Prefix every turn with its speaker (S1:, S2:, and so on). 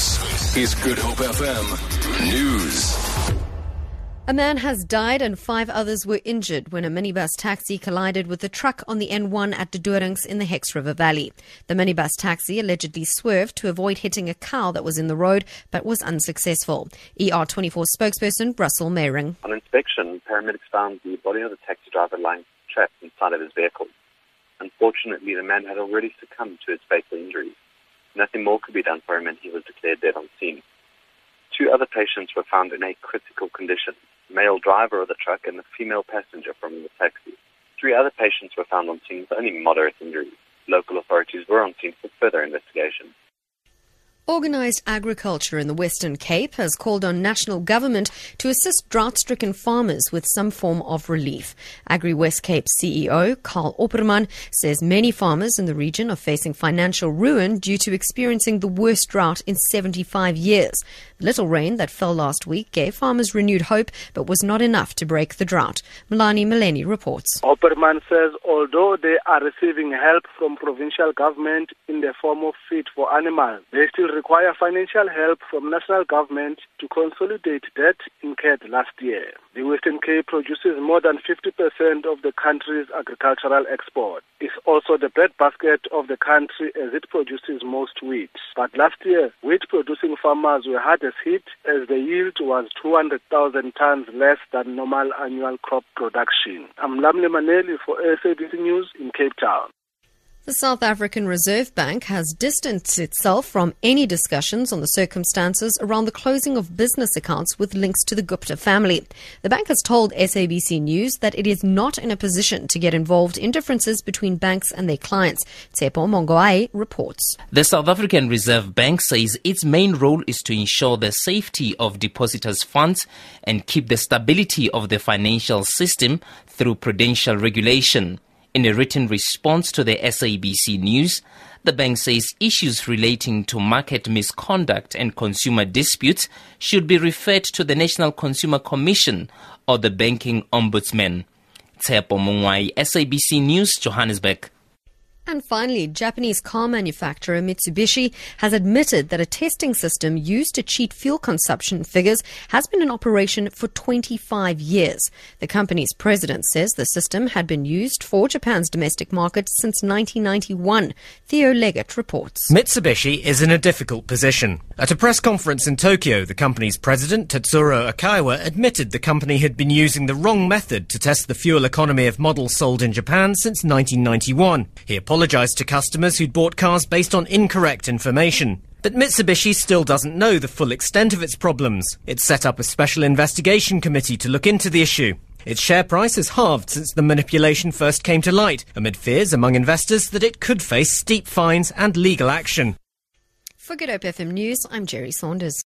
S1: This is Good Hope FM News.
S2: A man has died and five others were injured when a minibus taxi collided with a truck on the N1 at De in the Hex River Valley. The minibus taxi allegedly swerved to avoid hitting a cow that was in the road but was unsuccessful. ER24 spokesperson Russell Meiring.
S3: On inspection, paramedics found the body of the taxi driver lying trapped inside of his vehicle. Unfortunately, the man had already succumbed to his fatal injuries. Nothing more could be done for him and he was declared dead on scene. Two other patients were found in a critical condition male driver of the truck and the female passenger from the taxi. Three other patients were found on scene with only moderate injuries. Local authorities were on scene for further investigation.
S2: Organised agriculture in the Western Cape has called on national government to assist drought-stricken farmers with some form of relief. Agri Wes-Cape CEO Carl Opperman says many farmers in the region are facing financial ruin due to experiencing the worst drought in 75 years. Little rain that fell last week gave farmers renewed hope, but was not enough to break the drought. Milani Maleni reports.
S4: Opperman says although they are receiving help from provincial government in the form of feed for animals, they still require financial help from national government to consolidate debt incurred last year. The Western Cape produces more than 50% of the country's agricultural export. It's also the breadbasket of the country as it produces most wheat. But last year, wheat producing farmers were hardest hit as the yield was 200,000 tons less than normal annual crop production. I'm Lamle Maneli for SABC News in Cape Town.
S2: The South African Reserve Bank has distanced itself from any discussions on the circumstances around the closing of business accounts with links to the Gupta family. The bank has told SABC News that it is not in a position to get involved in differences between banks and their clients. Tsepo Mongoai reports.
S5: The South African Reserve Bank says its main role is to ensure the safety of depositors' funds and keep the stability of the financial system through prudential regulation. In a written response to the SABC News, the bank says issues relating to market misconduct and consumer disputes should be referred to the National Consumer Commission or the Banking Ombudsman. Tsepo Mungwai, SABC News, Johannesburg.
S2: And finally, Japanese car manufacturer Mitsubishi has admitted that a testing system used to cheat fuel consumption figures has been in operation for 25 years. The company's president says the system had been used for Japan's domestic market since 1991. Theo Leggett reports.
S6: Mitsubishi is in a difficult position. At a press conference in Tokyo, the company's president, Tetsuro Aikawa, admitted the company had been using the wrong method to test the fuel economy of models sold in Japan since 1991. He apologised to customers who'd bought cars based on incorrect information. But Mitsubishi still doesn't know the full extent of its problems. It's set up a special investigation committee to look into the issue. Its share price has halved since the manipulation first came to light, amid fears among investors that it could face steep fines and legal action.
S2: For Good Hope FM News, I'm Jerry Saunders.